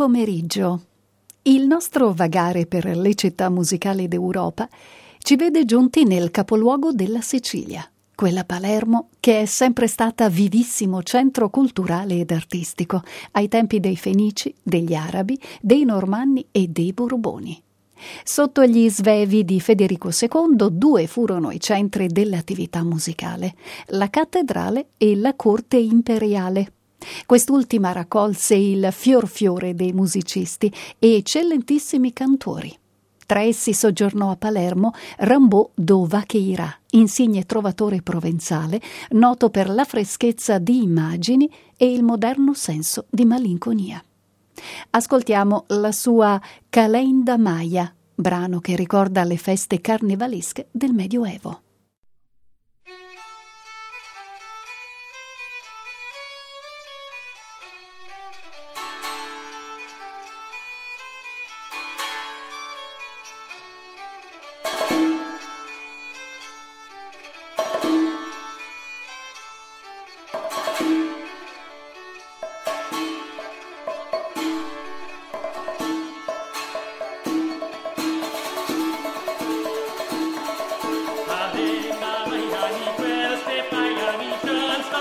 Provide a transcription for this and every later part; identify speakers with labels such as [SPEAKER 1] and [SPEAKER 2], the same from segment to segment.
[SPEAKER 1] pomeriggio. Il nostro vagare per le città musicali d'Europa ci vede giunti nel capoluogo della Sicilia, quella Palermo che è sempre stata vivissimo centro culturale ed artistico ai tempi dei Fenici, degli Arabi, dei Normanni e dei Borboni. Sotto gli svevi di Federico II due furono i centri dell'attività musicale, la cattedrale e la corte imperiale, Quest'ultima raccolse il fior fiore dei musicisti e eccellentissimi cantori. Tra essi soggiornò a Palermo Rimbaud d'Ovacheira, insigne trovatore provenzale, noto per la freschezza di immagini e il moderno senso di malinconia. Ascoltiamo la sua Calenda Maia, brano che ricorda le feste carnevalesche del Medioevo.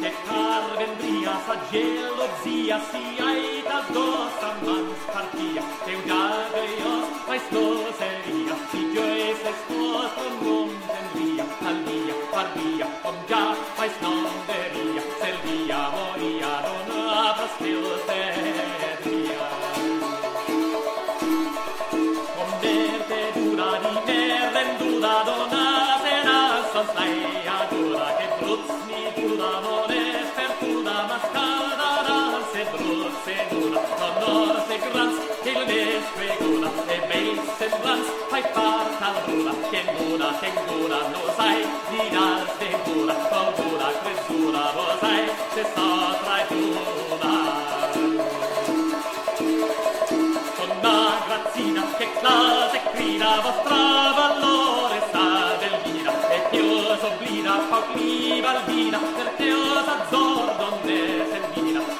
[SPEAKER 1] Te carven
[SPEAKER 2] bria, sa gelozia, si aita dos a mans partia, Teudade ios, mais doseria, si joes se tuos non monden lia, alia, parvia, om ja, mais non veria, se lia moria non apas filter. ei spreguna e mei semblans hai parta luna che luna che luna no sai
[SPEAKER 1] di dar te luna paura cresura vo sai se
[SPEAKER 2] sta tra luna con la grazina che clase crina vostra valore sa del vina e chioso blina mi albina per te osa zordone semina.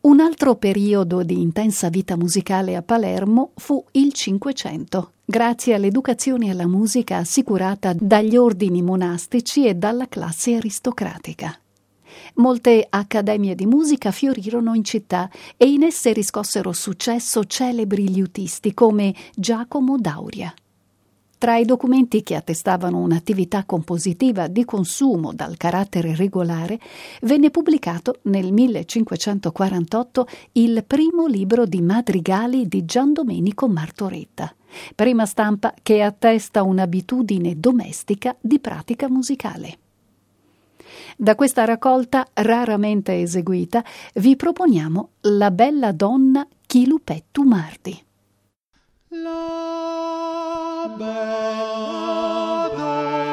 [SPEAKER 1] Un altro periodo di intensa vita musicale a Palermo fu il Cinquecento, grazie all'educazione alla musica assicurata dagli ordini monastici e dalla classe aristocratica. Molte accademie di musica fiorirono in città e in esse riscossero successo celebri liutisti come Giacomo Dauria. Tra i documenti che attestavano un'attività compositiva di consumo dal carattere regolare, venne pubblicato nel 1548 il primo libro di madrigali di Gian Domenico Martoretta, prima stampa che attesta un'abitudine domestica di pratica musicale. Da questa raccolta raramente eseguita vi proponiamo La bella donna Chilupettu Mardi.
[SPEAKER 3] La bella donna,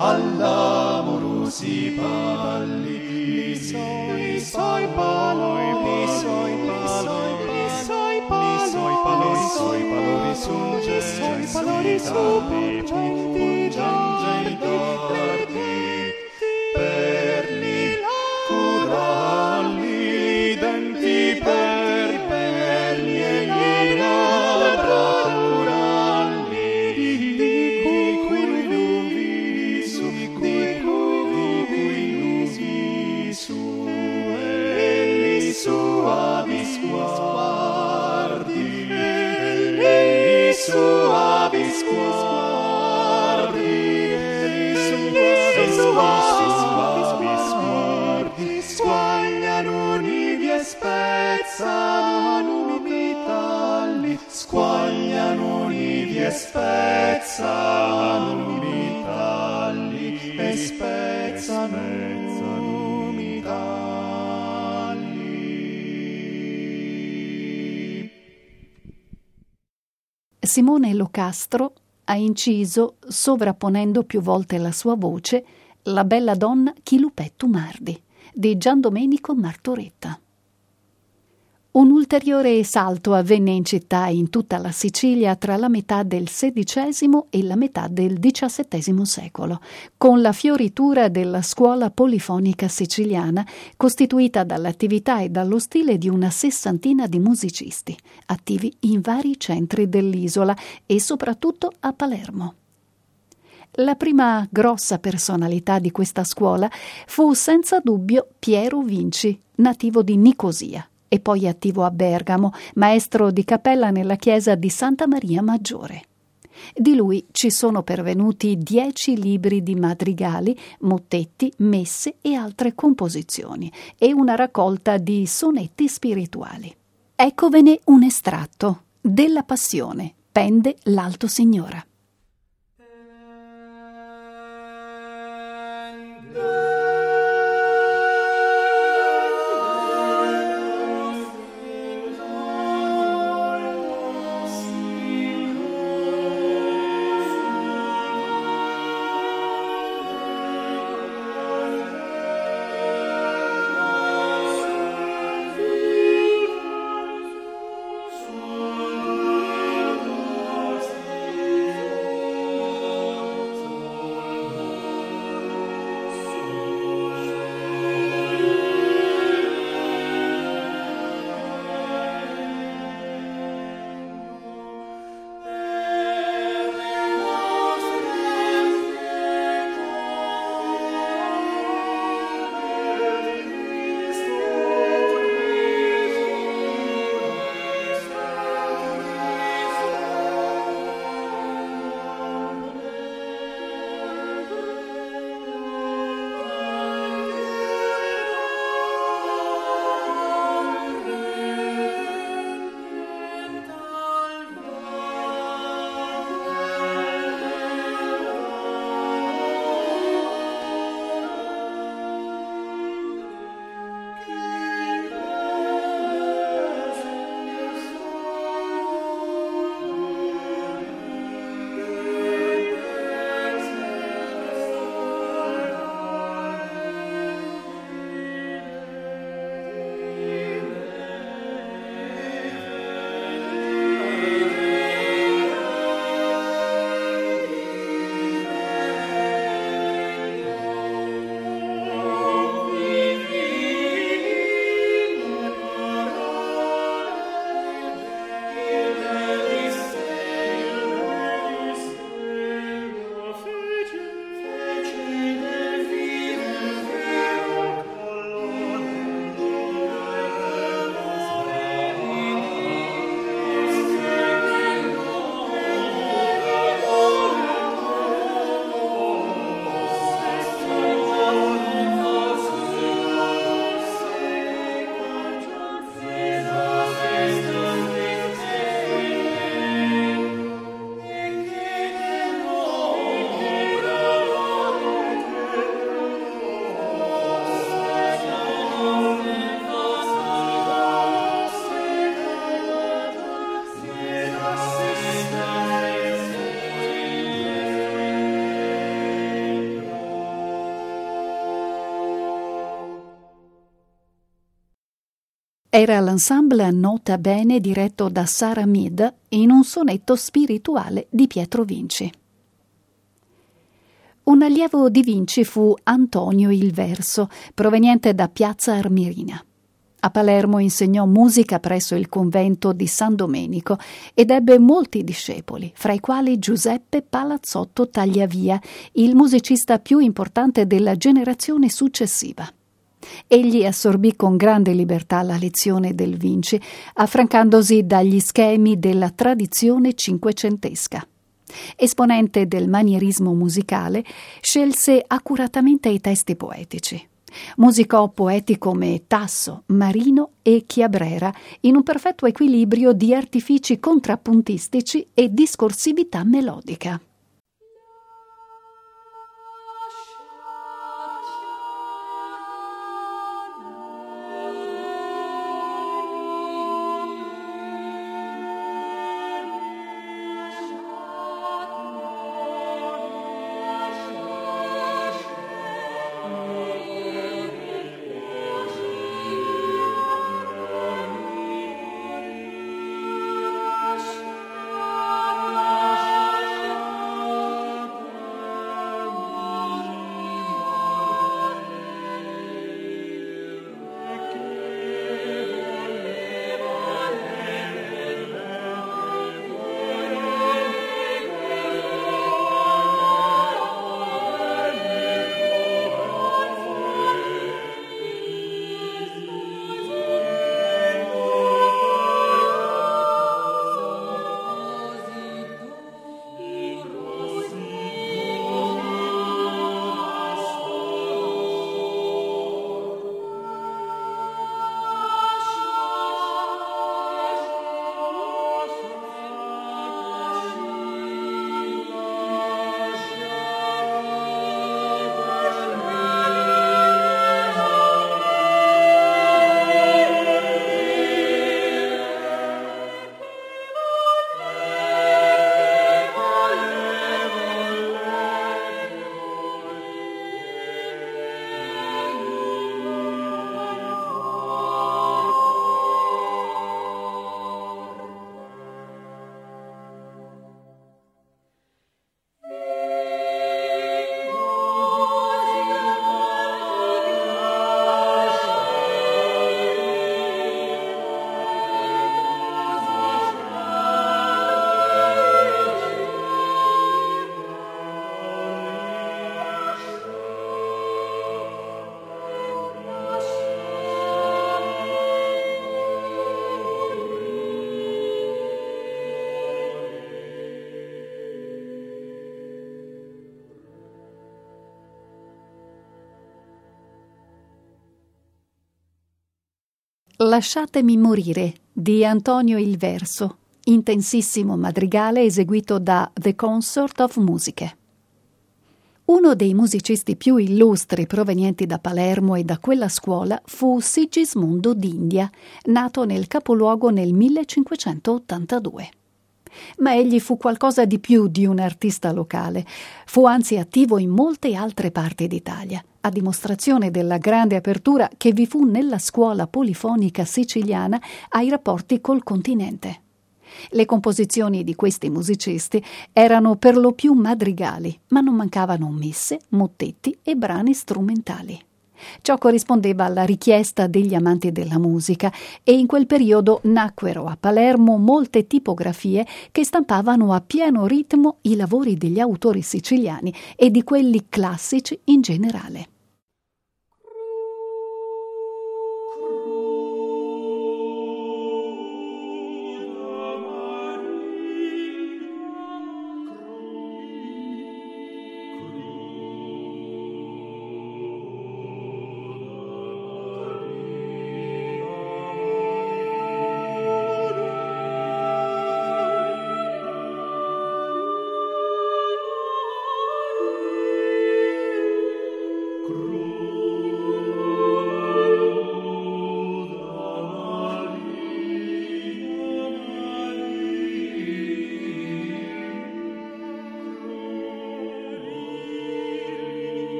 [SPEAKER 3] all'amorusi palli pisoi soi paloi pisoi paloi pisoi paloi paloi soi palori sunge soi paloi, su pungi pungi pungi
[SPEAKER 1] Simone Locastro ha inciso, sovrapponendo più volte la sua voce, La bella donna Chilupetto Mardi di Gian Domenico Martoretta. Un ulteriore salto avvenne in città e in tutta la Sicilia tra la metà del XVI e la metà del XVII secolo, con la fioritura della scuola polifonica siciliana, costituita dall'attività e dallo stile di una sessantina di musicisti, attivi in vari centri dell'isola e soprattutto a Palermo. La prima grossa personalità di questa scuola fu senza dubbio Piero Vinci, nativo di Nicosia e poi attivo a Bergamo, maestro di cappella nella chiesa di Santa Maria Maggiore. Di lui ci sono pervenuti dieci libri di madrigali, mottetti, messe e altre composizioni e una raccolta di sonetti spirituali. Eccovene un estratto. Della Passione, pende l'Alto Signora. Era l'ensemble Nota Bene diretto da Sara Mead in un sonetto spirituale di Pietro Vinci. Un allievo di Vinci fu Antonio il Verso, proveniente da Piazza Armerina. A Palermo insegnò musica presso il convento di San Domenico ed ebbe molti discepoli, fra i quali Giuseppe Palazzotto Tagliavia, il musicista più importante della generazione successiva. Egli assorbì con grande libertà la lezione del Vinci, affrancandosi dagli schemi della tradizione cinquecentesca. Esponente del manierismo musicale, scelse accuratamente i testi poetici. Musicò poeti come Tasso, Marino e Chiabrera in un perfetto equilibrio di artifici contrappuntistici e discorsività melodica. Lasciatemi morire di Antonio il Verso, intensissimo madrigale eseguito da The Consort of Musiche. Uno dei musicisti più illustri provenienti da Palermo e da quella scuola fu Sigismondo d'India, nato nel capoluogo nel 1582 ma egli fu qualcosa di più di un artista locale. Fu anzi attivo in molte altre parti d'Italia, a dimostrazione della grande apertura che vi fu nella scuola polifonica siciliana ai rapporti col continente. Le composizioni di questi musicisti erano per lo più madrigali, ma non mancavano messe, mottetti e brani strumentali. Ciò corrispondeva alla richiesta degli amanti della musica e in quel periodo nacquero a Palermo molte tipografie che stampavano a pieno ritmo i lavori degli autori siciliani e di quelli classici in generale.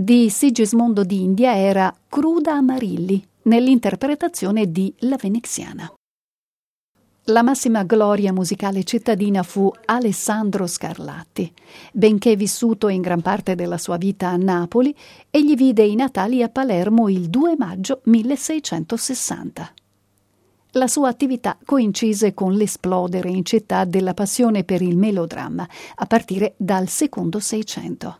[SPEAKER 1] Di Sigismondo d'India era Cruda Amarilli, nell'interpretazione di La Veneziana. La massima gloria musicale cittadina fu Alessandro Scarlatti. Benché vissuto in gran parte della sua vita a Napoli, egli vide i natali a Palermo il 2 maggio 1660. La sua attività coincise con l'esplodere in città della passione per il melodramma, a partire dal secondo Seicento.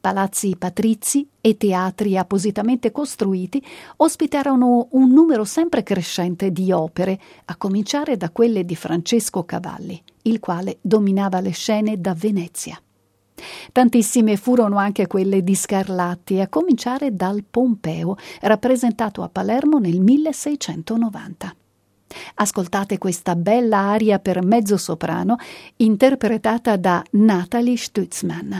[SPEAKER 1] Palazzi patrizi e teatri appositamente costruiti ospitarono un numero sempre crescente di opere, a cominciare da quelle di Francesco Cavalli, il quale dominava le scene da Venezia. Tantissime furono anche quelle di Scarlatti, a cominciare dal Pompeo, rappresentato a Palermo nel 1690. Ascoltate questa bella aria per mezzo soprano interpretata da Natalie Stutzmann.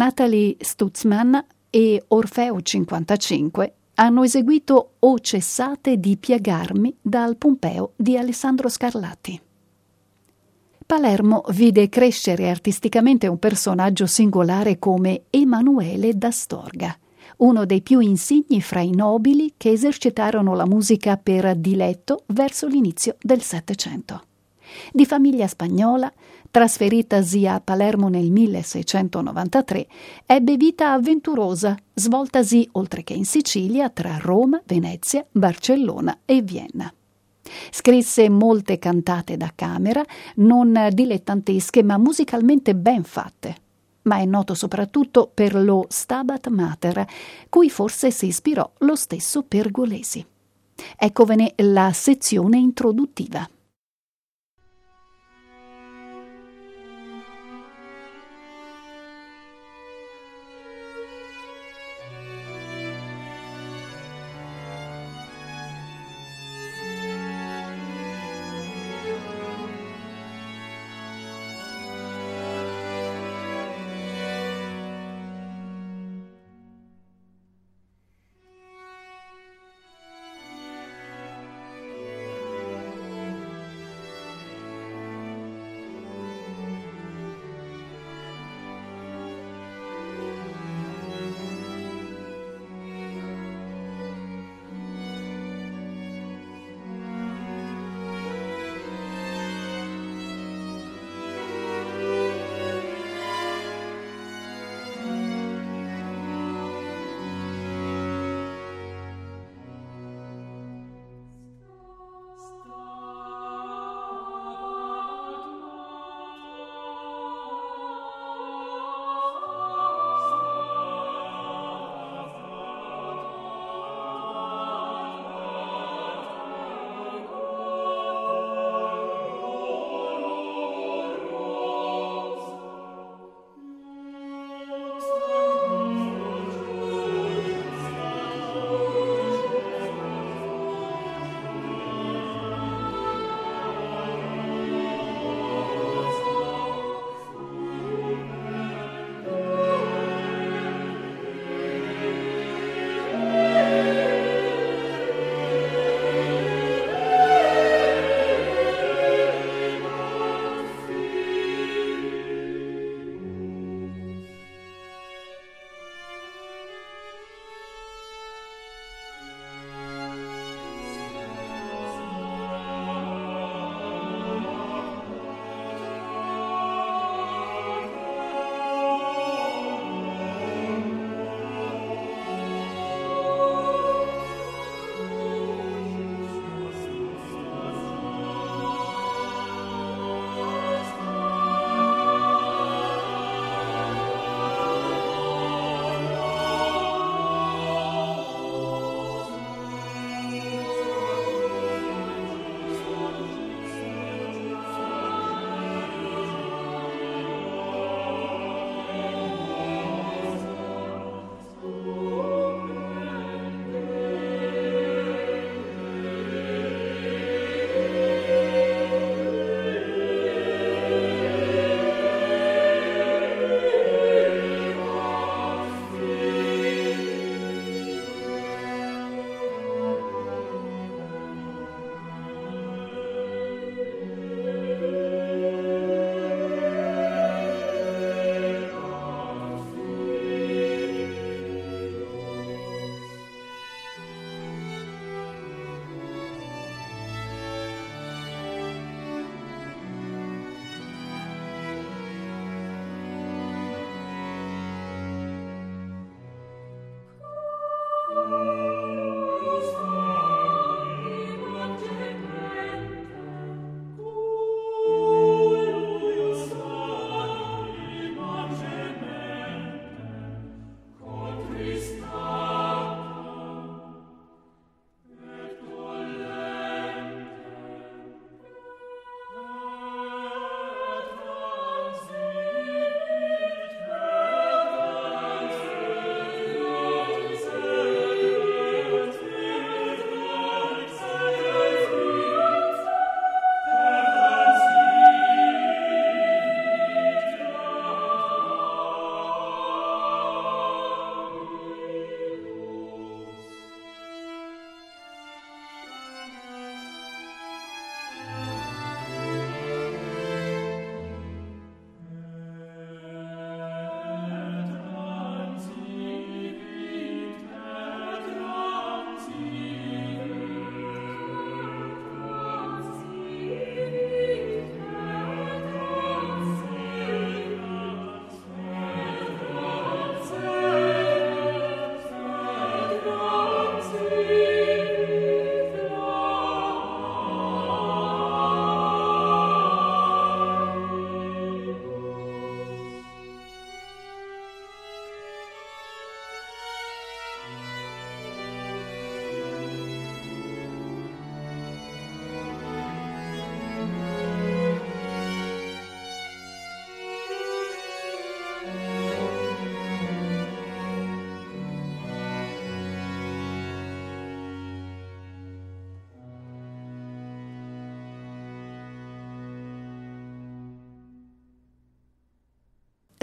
[SPEAKER 1] Natalie Stutzmann e Orfeo 55 hanno eseguito O cessate di piegarmi dal Pompeo di Alessandro Scarlatti. Palermo vide crescere artisticamente un personaggio singolare come Emanuele d'Astorga, uno dei più insigni fra i nobili che esercitarono la musica per diletto verso l'inizio del Settecento. Di famiglia spagnola, trasferitasi a Palermo nel 1693, ebbe vita avventurosa, svoltasi oltre che in Sicilia tra Roma, Venezia, Barcellona e Vienna. Scrisse molte cantate da camera, non dilettantesche ma musicalmente ben fatte. Ma è noto soprattutto per lo Stabat Mater, cui forse si ispirò lo stesso Pergolesi. Eccovene la sezione introduttiva.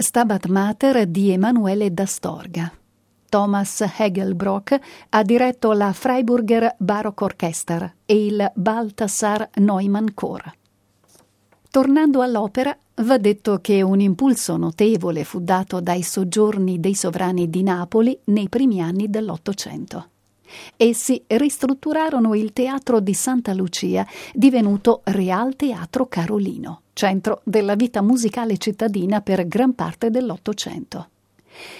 [SPEAKER 1] Stabat Mater di Emanuele d'Astorga. Thomas Hegelbrock ha diretto la Freiburger Baroque Orchester e il Balthasar Neumann Chor. Tornando all'opera, va detto che un impulso notevole fu dato dai soggiorni dei sovrani di Napoli nei primi anni dell'Ottocento. Essi ristrutturarono il teatro di Santa Lucia, divenuto Real Teatro Carolino, centro della vita musicale cittadina per gran parte dell'Ottocento.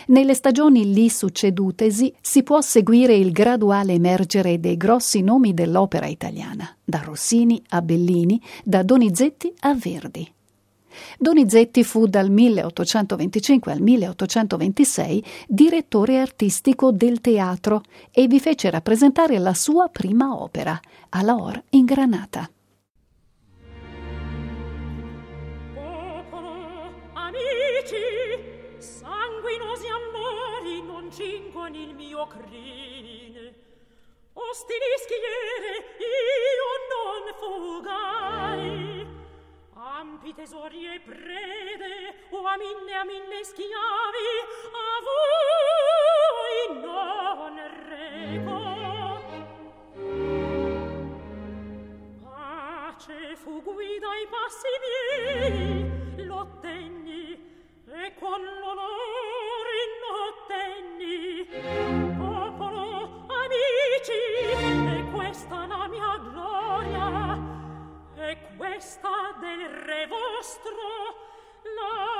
[SPEAKER 1] Nelle stagioni lì succedutesi si può seguire il graduale emergere dei grossi nomi dell'opera italiana, da Rossini a Bellini, da Donizetti a Verdi. Donizetti fu dal 1825 al 1826 direttore artistico del teatro e vi fece rappresentare la sua prima opera, Alaor in Granata.
[SPEAKER 4] Sanguinosi amori non cingono il mio crine. Ostili schiere io non fugai ampi tesori e prede, o a mille a mille schiavi, a voi non reco. Pace fu guida i passi miei, l'ottenni, e con l'onore n'ottenni. Popolo, amici, e questa la mia gloria, e questa del vostro? La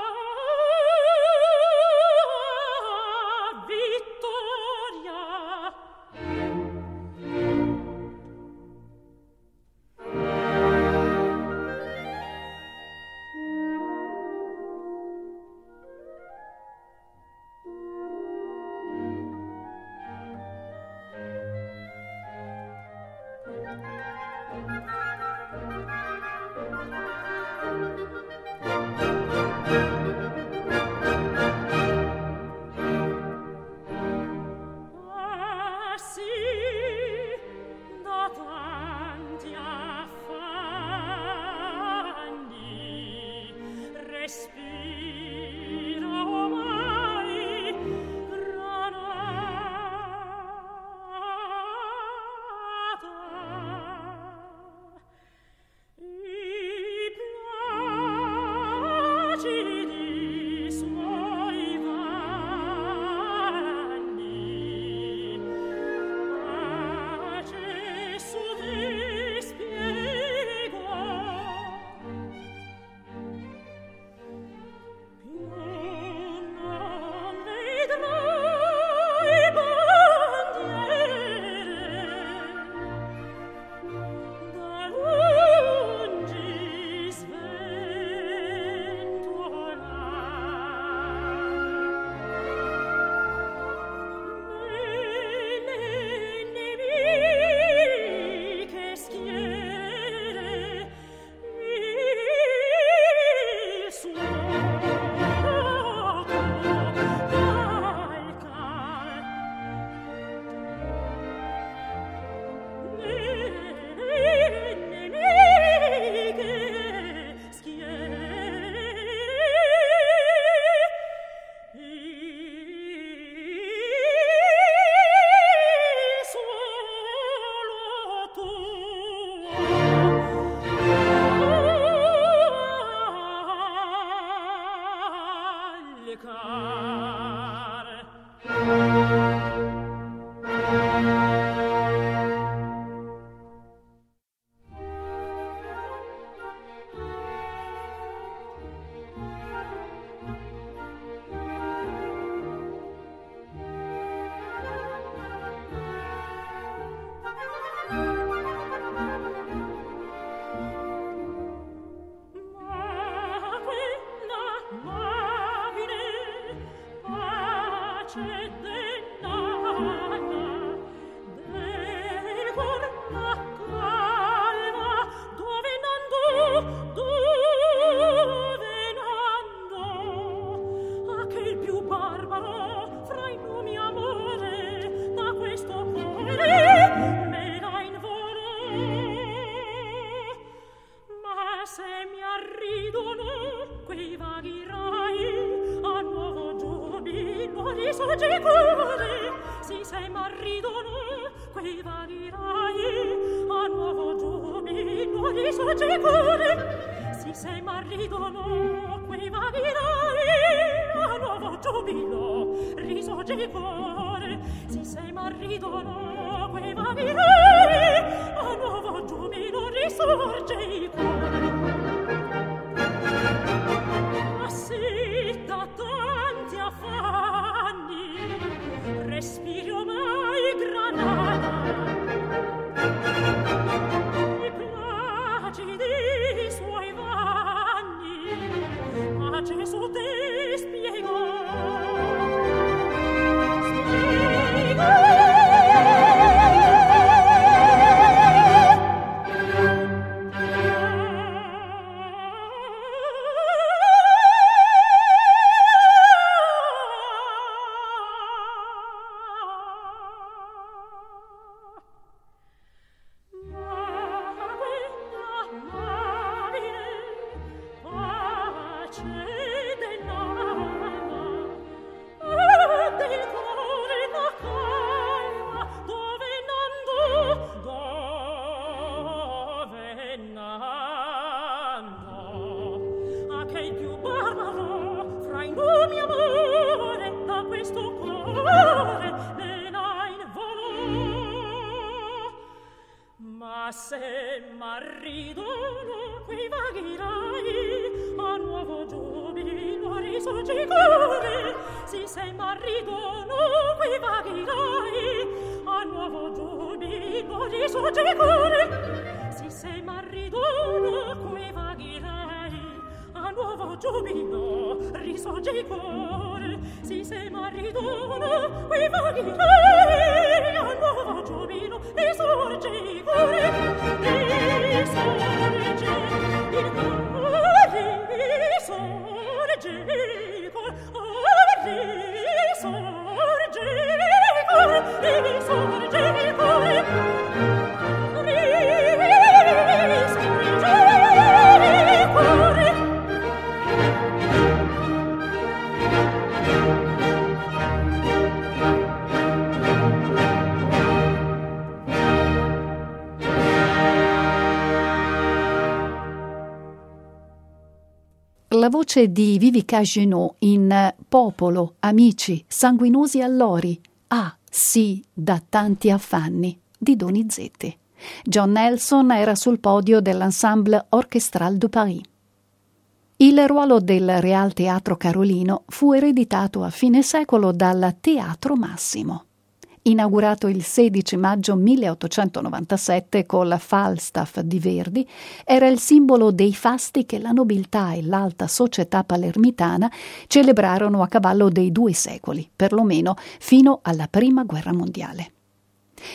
[SPEAKER 4] se mi arridono Thank you.
[SPEAKER 1] La voce di Vivica Genot in Popolo, amici, sanguinosi allori, ah, sì, da tanti affanni, di Donizetti. John Nelson era sul podio dell'Ensemble Orchestral de Paris. Il ruolo del Real Teatro Carolino fu ereditato a fine secolo dal Teatro Massimo inaugurato il 16 maggio 1897 col Falstaff di Verdi, era il simbolo dei fasti che la nobiltà e l'alta società palermitana celebrarono a cavallo dei due secoli, perlomeno fino alla Prima Guerra Mondiale.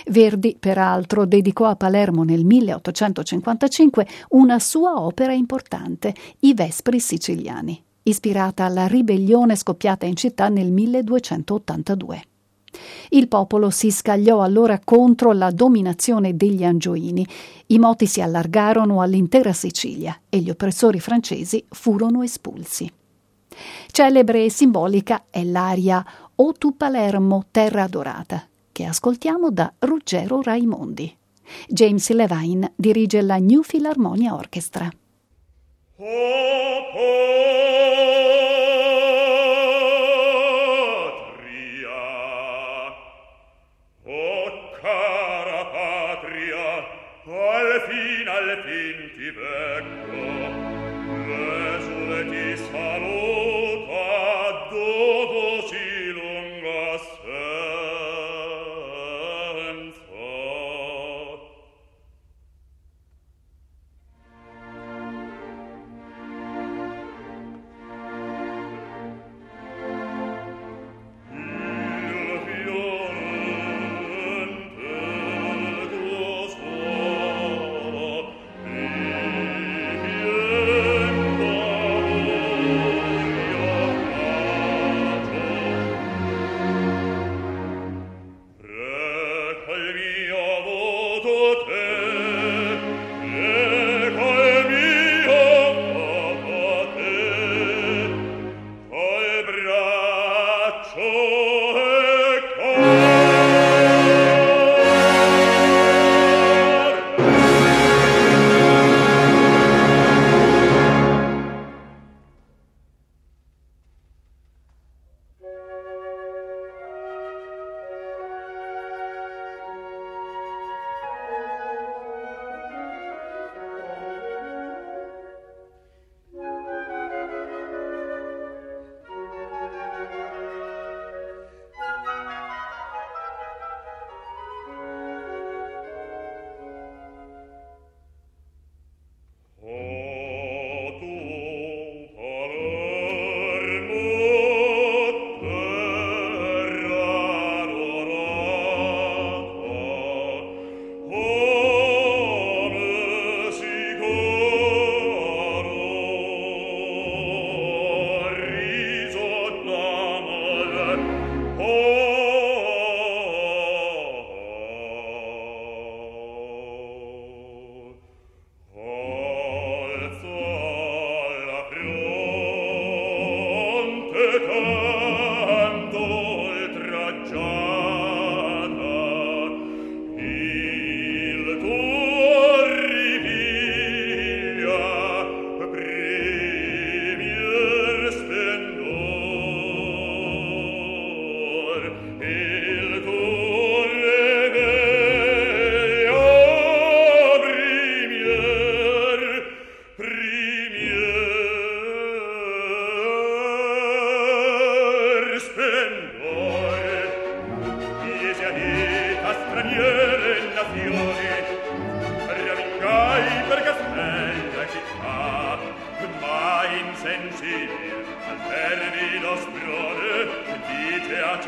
[SPEAKER 1] Verdi, peraltro, dedicò a Palermo nel 1855 una sua opera importante, I Vespri siciliani, ispirata alla ribellione scoppiata in città nel 1282. Il popolo si scagliò allora contro la dominazione degli Angioini. I moti si allargarono all'intera Sicilia e gli oppressori francesi furono espulsi. Celebre e simbolica è l'aria O tu Palermo, terra adorata, che ascoltiamo da Ruggero Raimondi. James Levine dirige la New Philharmonia Orchestra. Oh, oh.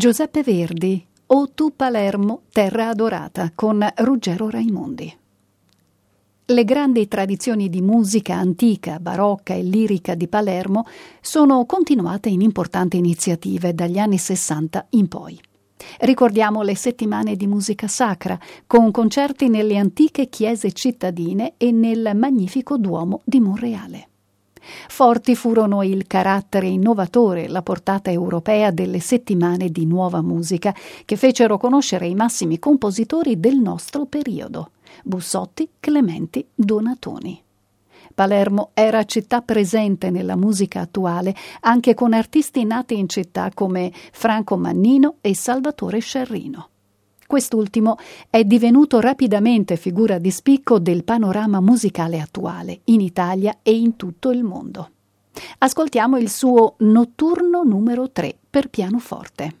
[SPEAKER 1] Giuseppe Verdi, O tu Palermo, terra adorata, con Ruggero Raimondi. Le grandi tradizioni di musica antica, barocca e lirica di Palermo sono continuate in importanti iniziative dagli anni 60 in poi. Ricordiamo le settimane di musica sacra, con concerti nelle antiche chiese cittadine e nel magnifico Duomo di Monreale. Forti furono il carattere innovatore la portata europea delle settimane di nuova musica che fecero conoscere i massimi compositori del nostro periodo: Bussotti, Clementi, Donatoni. Palermo era città presente nella musica attuale, anche con artisti nati in città come Franco Mannino e Salvatore Scerrino. Quest'ultimo è divenuto rapidamente figura di spicco del panorama musicale attuale, in Italia e in tutto il mondo. Ascoltiamo il suo Notturno numero 3 per pianoforte.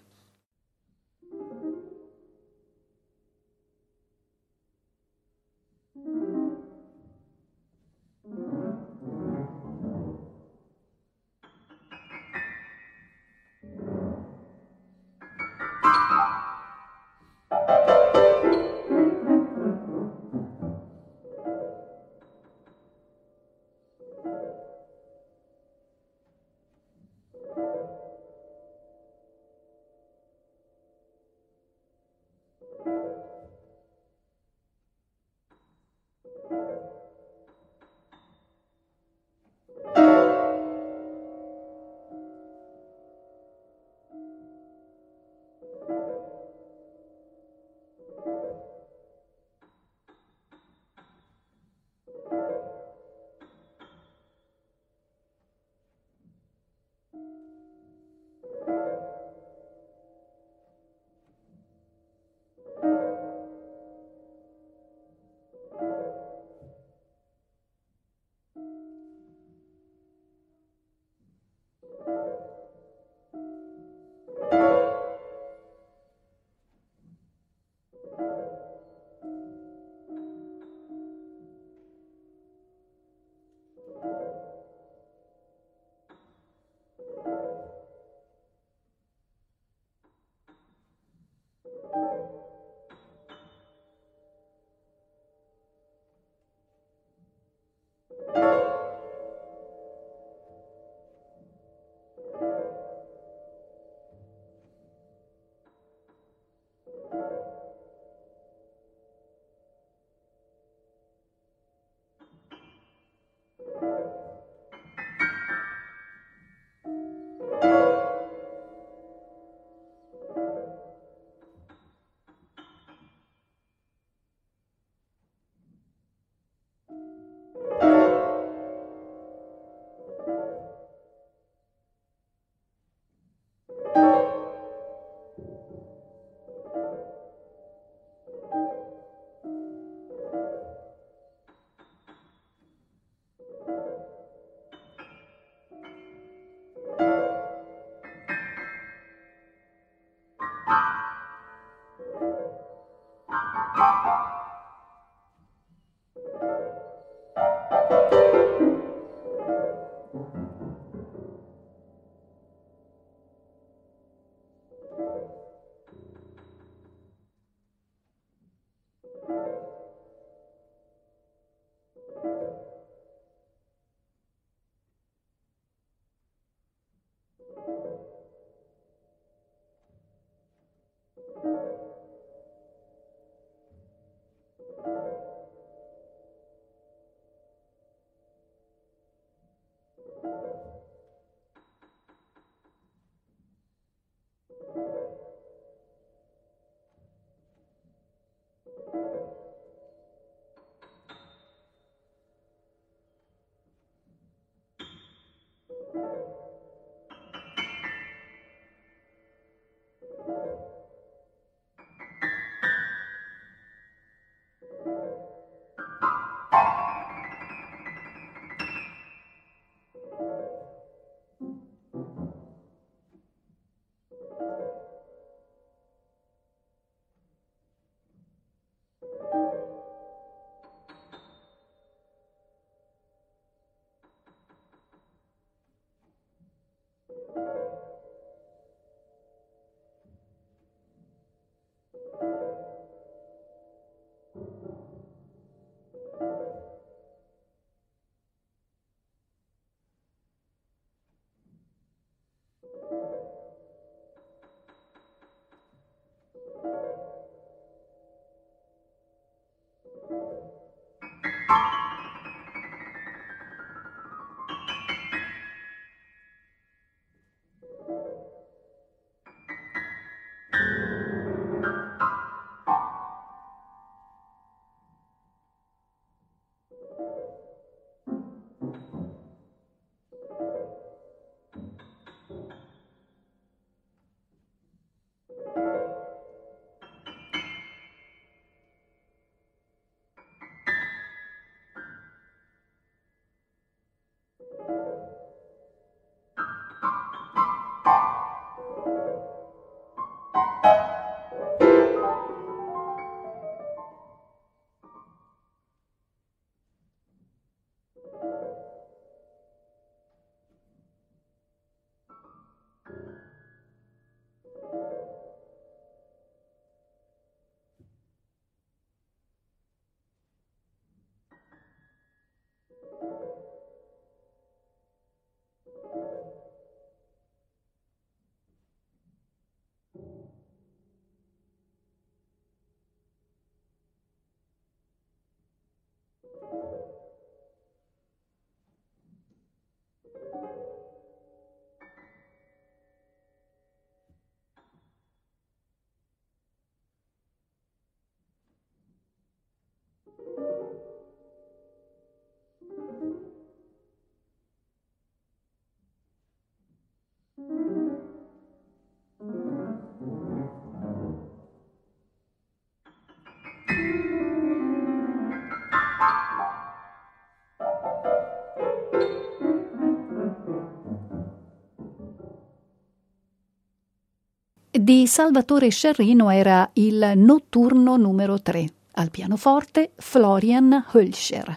[SPEAKER 1] Di Salvatore Scerrino era il Notturno numero 3, al pianoforte Florian Hölscher.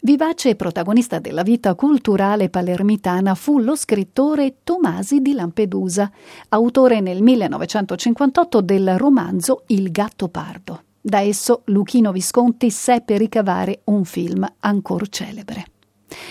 [SPEAKER 1] Vivace protagonista della vita culturale palermitana fu lo scrittore Tomasi di Lampedusa, autore nel 1958 del romanzo Il gatto pardo. Da esso Luchino Visconti seppe ricavare un film ancora celebre.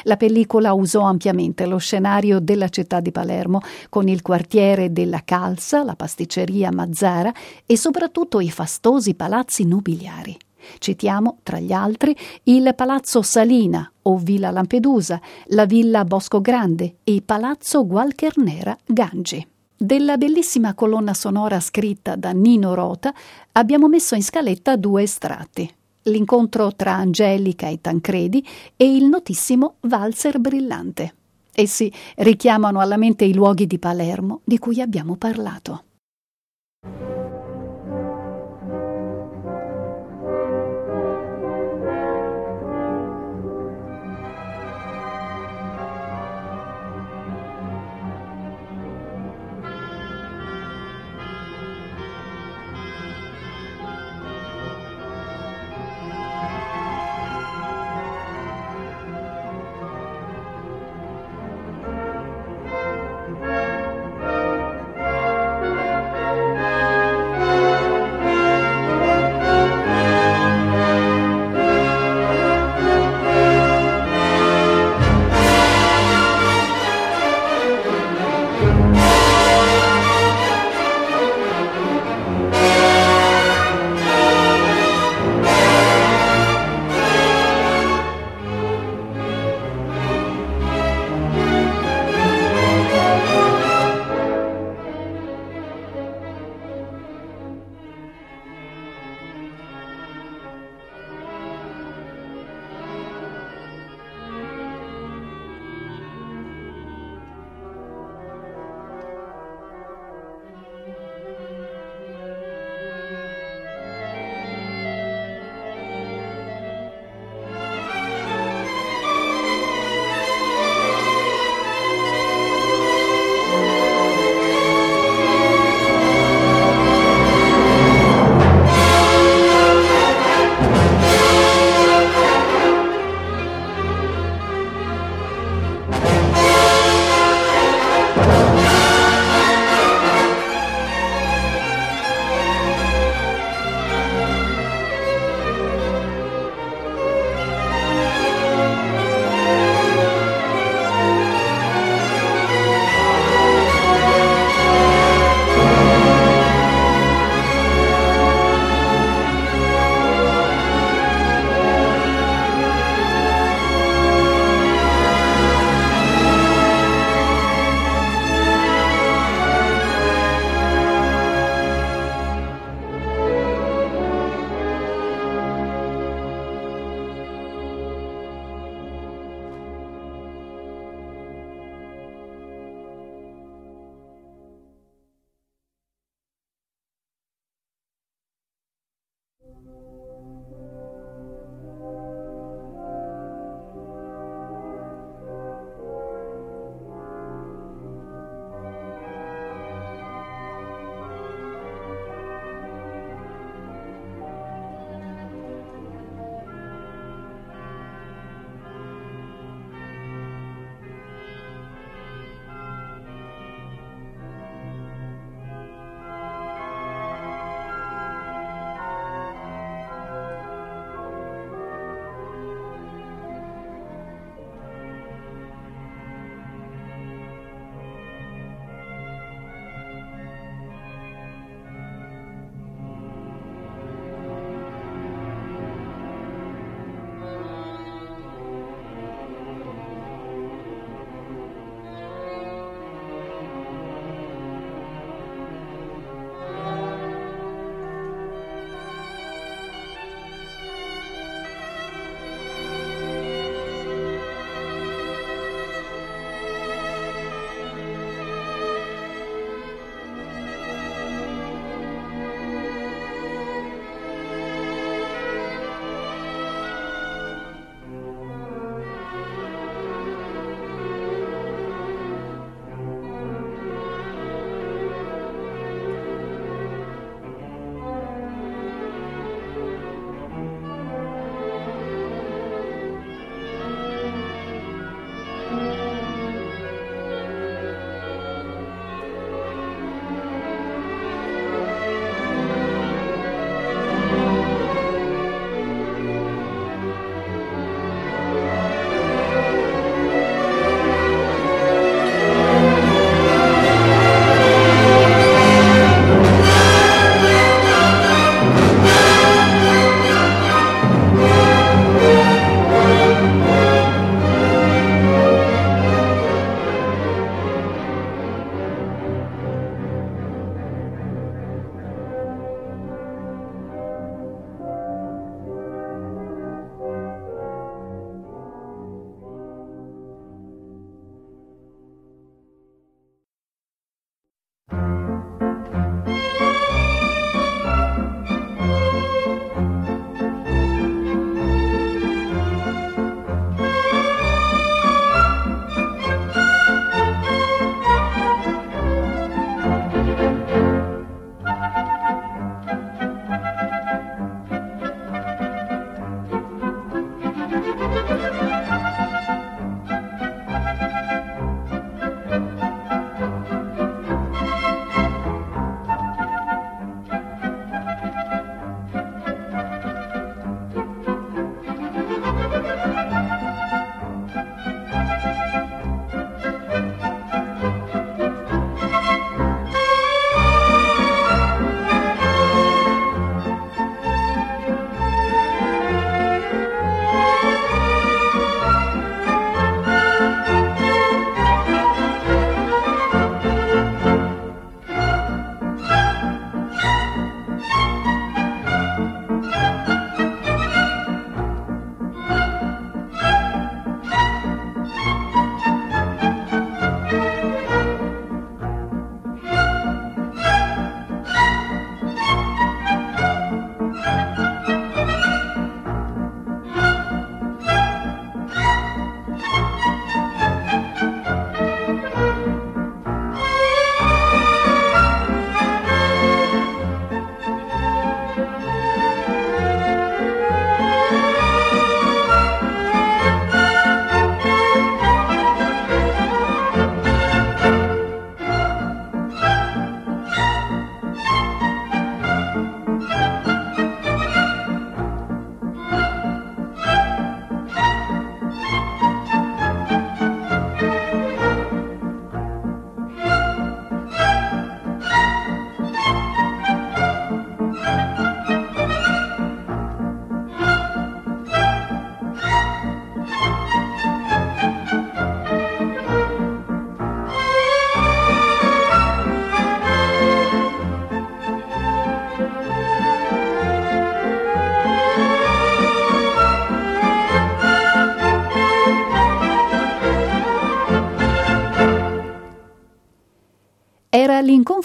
[SPEAKER 1] La pellicola usò ampiamente lo scenario della città di Palermo, con il quartiere della Calza, la pasticceria Mazzara e soprattutto i fastosi palazzi nobiliari. Citiamo, tra gli altri, il Palazzo Salina o Villa Lampedusa, la Villa Bosco Grande e Palazzo Gualchernera Gangi. Della bellissima colonna sonora scritta da Nino Rota abbiamo messo in scaletta due estratti. L'incontro tra Angelica e Tancredi e il notissimo Valzer Brillante. Essi richiamano alla mente i luoghi di Palermo di cui abbiamo parlato.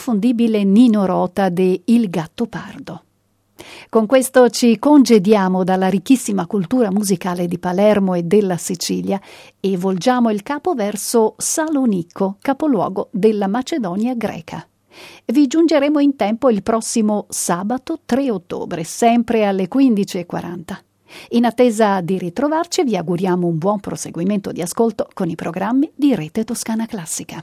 [SPEAKER 1] Dall'inconfondibile Nino Rota de Il gatto pardo. Con questo ci congediamo dalla ricchissima cultura musicale di Palermo e della Sicilia e volgiamo il capo verso Salonicco, capoluogo della Macedonia greca. Vi giungeremo in tempo il prossimo sabato 3 ottobre, sempre alle 15.40. In attesa di ritrovarci vi auguriamo un buon proseguimento di ascolto con i programmi di Rete Toscana Classica